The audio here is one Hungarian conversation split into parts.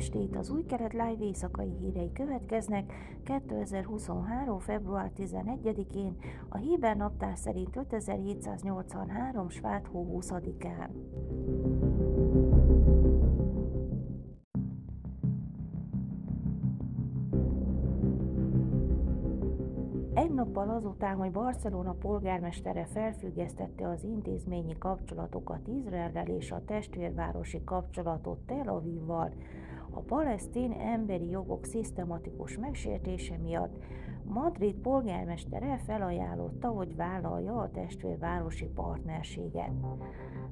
estét! Az új keret live éjszakai hírei következnek 2023. február 11-én, a Héber naptár szerint 5783. svát hó 20-án. Egy nappal azután, hogy Barcelona polgármestere felfüggesztette az intézményi kapcsolatokat Izraellel és a testvérvárosi kapcsolatot Tel Avivval, a palesztin emberi jogok szisztematikus megsértése miatt Madrid polgármestere felajánlotta, hogy vállalja a testvérvárosi partnerséget.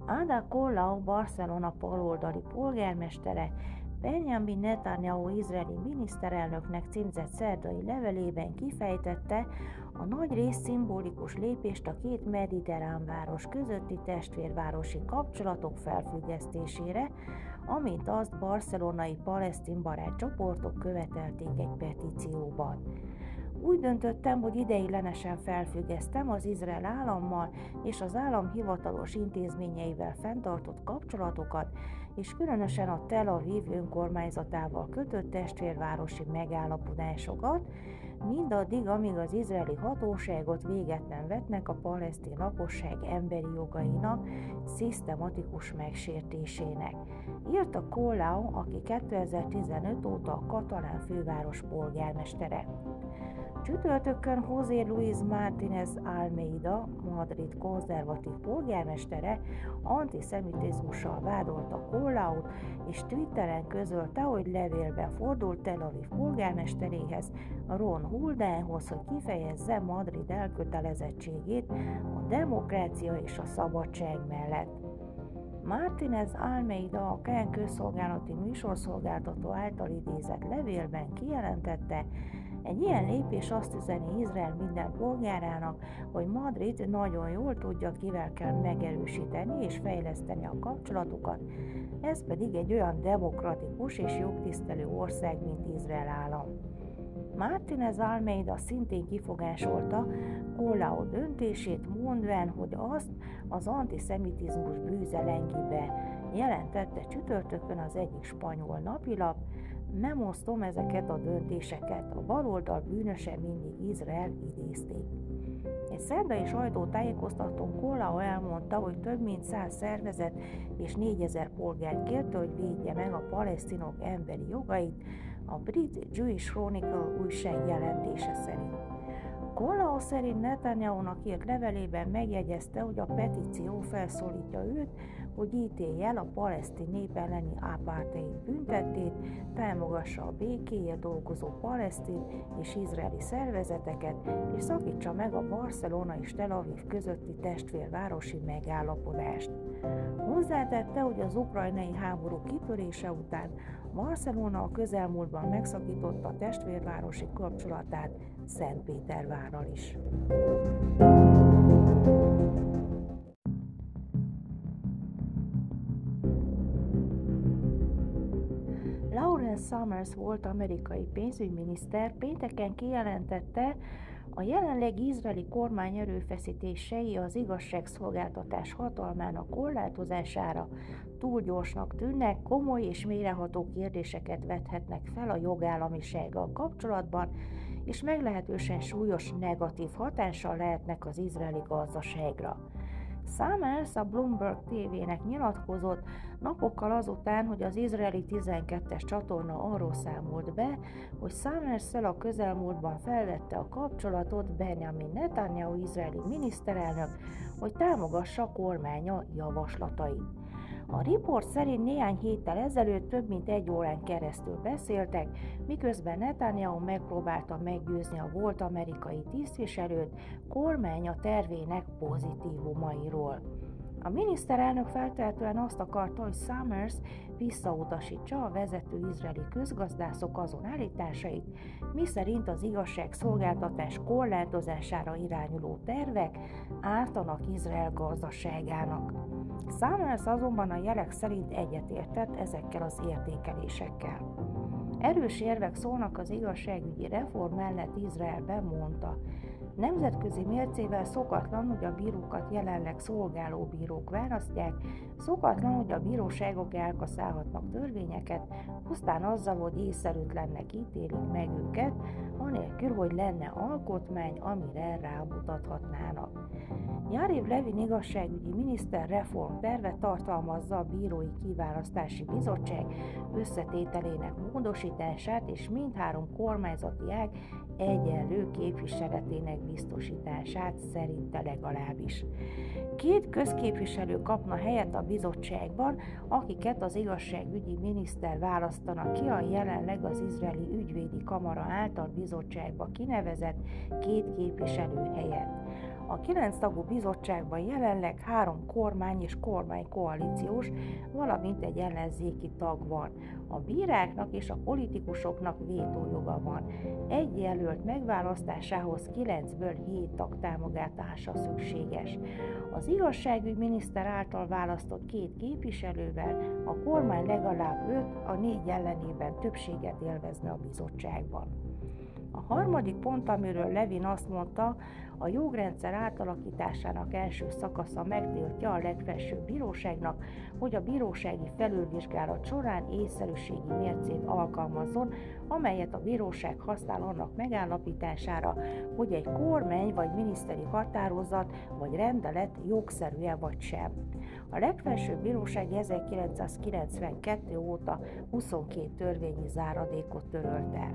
Ada Colau Barcelona baloldali polgármestere Benjamin Netanyahu izraeli miniszterelnöknek címzett szerdai levelében kifejtette a nagy rész szimbolikus lépést a két mediterrán város közötti testvérvárosi kapcsolatok felfüggesztésére, amint azt barcelonai palesztin barát csoportok követelték egy petícióban. Úgy döntöttem, hogy ideiglenesen felfüggesztem az Izrael állammal és az állam hivatalos intézményeivel fenntartott kapcsolatokat, és különösen a Tel Aviv önkormányzatával kötött testvérvárosi megállapodásokat, mindaddig, amíg az izraeli hatóságot véget nem vetnek a palesztin lakosság emberi jogainak szisztematikus megsértésének, írta Kolau, aki 2015 óta a katalán főváros polgármestere. Csütörtökön José Luis Martínez Almeida, Madrid konzervatív polgármestere antiszemitizmussal vádolta Kollaut, és Twitteren közölte, hogy levélben fordult Tel Aviv polgármesteréhez, Ron Huldához, hogy kifejezze Madrid elkötelezettségét a demokrácia és a szabadság mellett. Martínez Almeida a Kán közszolgálati műsorszolgáltató által idézett levélben kijelentette, egy ilyen lépés azt üzeni Izrael minden polgárának, hogy Madrid nagyon jól tudja, kivel kell megerősíteni és fejleszteni a kapcsolatokat, ez pedig egy olyan demokratikus és jogtisztelő ország, mint Izrael állam. Martínez Almeida szintén kifogásolta Colau döntését, mondván, hogy azt az antiszemitizmus bűze lengibe jelentette csütörtökön az egyik spanyol napilap, nem osztom ezeket a döntéseket, a baloldal bűnöse mindig Izrael idézték. Egy szerdai sajtótájékoztatón Kollao elmondta, hogy több mint száz szervezet és négyezer polgár kérte, hogy védje meg a palesztinok emberi jogait, a brit Jewish Chronicle újság jelentése szerint. Kollao szerint Netanyahu-nak írt levelében megjegyezte, hogy a petíció felszólítja őt, hogy ítélje el a palesztin nép elleni apartheid büntetét, támogassa a békéért dolgozó palesztin és izraeli szervezeteket, és szakítsa meg a Barcelona és Tel Aviv közötti testvérvárosi megállapodást. Hozzátette, hogy az ukrajnai háború kitörése után Barcelona a közelmúltban megszakította testvérvárosi kapcsolatát Szentpétervárral is. Lawrence Summers volt amerikai pénzügyminiszter pénteken kijelentette, a jelenlegi izraeli kormány erőfeszítései az igazságszolgáltatás hatalmának korlátozására túl gyorsnak tűnnek, komoly és mélyreható kérdéseket vethetnek fel a jogállamisággal kapcsolatban, és meglehetősen súlyos negatív hatással lehetnek az izraeli gazdaságra. Summers a Bloomberg TV-nek nyilatkozott napokkal azután, hogy az izraeli 12-es csatorna arról számolt be, hogy summers a közelmúltban felvette a kapcsolatot Benjamin Netanyahu izraeli miniszterelnök, hogy támogassa a kormánya javaslatait. A riport szerint néhány héttel ezelőtt több mint egy órán keresztül beszéltek, miközben Netanyahu megpróbálta meggyőzni a volt amerikai tisztviselőt kormánya tervének pozitívumairól. A miniszterelnök feltehetően azt akarta, hogy Summers visszautasítsa a vezető izraeli közgazdászok azon állításait, miszerint az igazságszolgáltatás korlátozására irányuló tervek ártanak Izrael gazdaságának. Summers azonban a jelek szerint egyetértett ezekkel az értékelésekkel. Erős érvek szólnak az igazságügyi reform mellett Izraelben, mondta. Nemzetközi mércével szokatlan, hogy a bírókat jelenleg szolgáló bírók választják, szokatlan, hogy a bíróságok elkaszálhatnak törvényeket, pusztán azzal, hogy észszerűtlennek ítélik meg őket, anélkül, hogy lenne alkotmány, amire rámutathatnának. Járév Levin igazságügyi miniszter reform terve tartalmazza a bírói kiválasztási bizottság összetételének módosítását és mindhárom kormányzati ág egyenlő képviseletének biztosítását szerinte legalábbis. Két közképviselő kapna helyet a bizottságban, akiket az igazságügyi miniszter választana ki a jelenleg az izraeli ügyvédi kamara által bizottságba kinevezett két képviselő helyett. A kilenc tagú bizottságban jelenleg három kormány és kormánykoalíciós, valamint egy ellenzéki tag van. A bíráknak és a politikusoknak vétójoga van. Egy jelölt megválasztásához kilencből hét tag támogatása szükséges. Az igazságügy miniszter által választott két képviselővel a kormány legalább öt, a négy ellenében többséget élvezne a bizottságban. A harmadik pont, amiről Levin azt mondta, a jogrendszer átalakításának első szakasza megtiltja a legfelsőbb bíróságnak, hogy a bírósági felülvizsgálat során észszerűségi mércét alkalmazzon, amelyet a bíróság használ annak megállapítására, hogy egy kormány vagy miniszteri határozat vagy rendelet jogszerű-e vagy sem. A legfelsőbb bíróság 1992 óta 22 törvényi záradékot törölt el.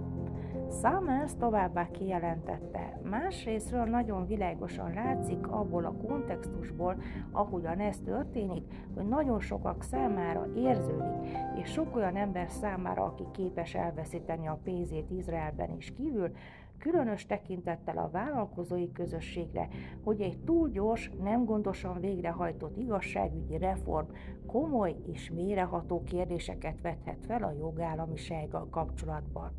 Summers továbbá kijelentette, másrésztről nagyon világosan látszik abból a kontextusból, ahogyan ez történik, hogy nagyon sokak számára érződik, és sok olyan ember számára, aki képes elveszíteni a pénzét Izraelben és kívül, különös tekintettel a vállalkozói közösségre, hogy egy túl gyors, nem gondosan végrehajtott igazságügyi reform komoly és méreható kérdéseket vethet fel a jogállamisággal kapcsolatban.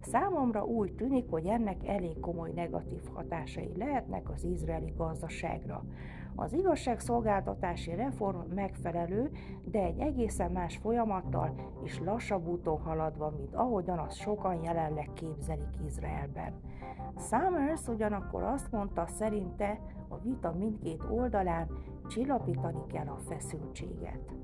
Számomra úgy tűnik, hogy ennek elég komoly negatív hatásai lehetnek az izraeli gazdaságra. Az igazságszolgáltatási reform megfelelő, de egy egészen más folyamattal és lassabb úton haladva, mint ahogyan azt sokan jelenleg képzelik Izraelben. Summers ugyanakkor azt mondta, szerinte a vita mindkét oldalán csillapítani kell a feszültséget.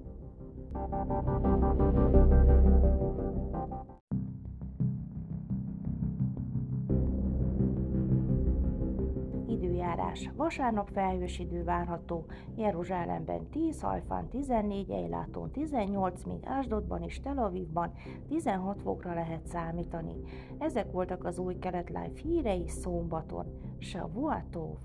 Időjárás. Vasárnap felhős idő várható, Jeruzsálemben 10, Hajfán 14, Ejlátón 18, míg Ásdodban és Tel Avivban 16 fokra lehet számítani. Ezek voltak az új kelet live hírei szombaton. Shavuatov!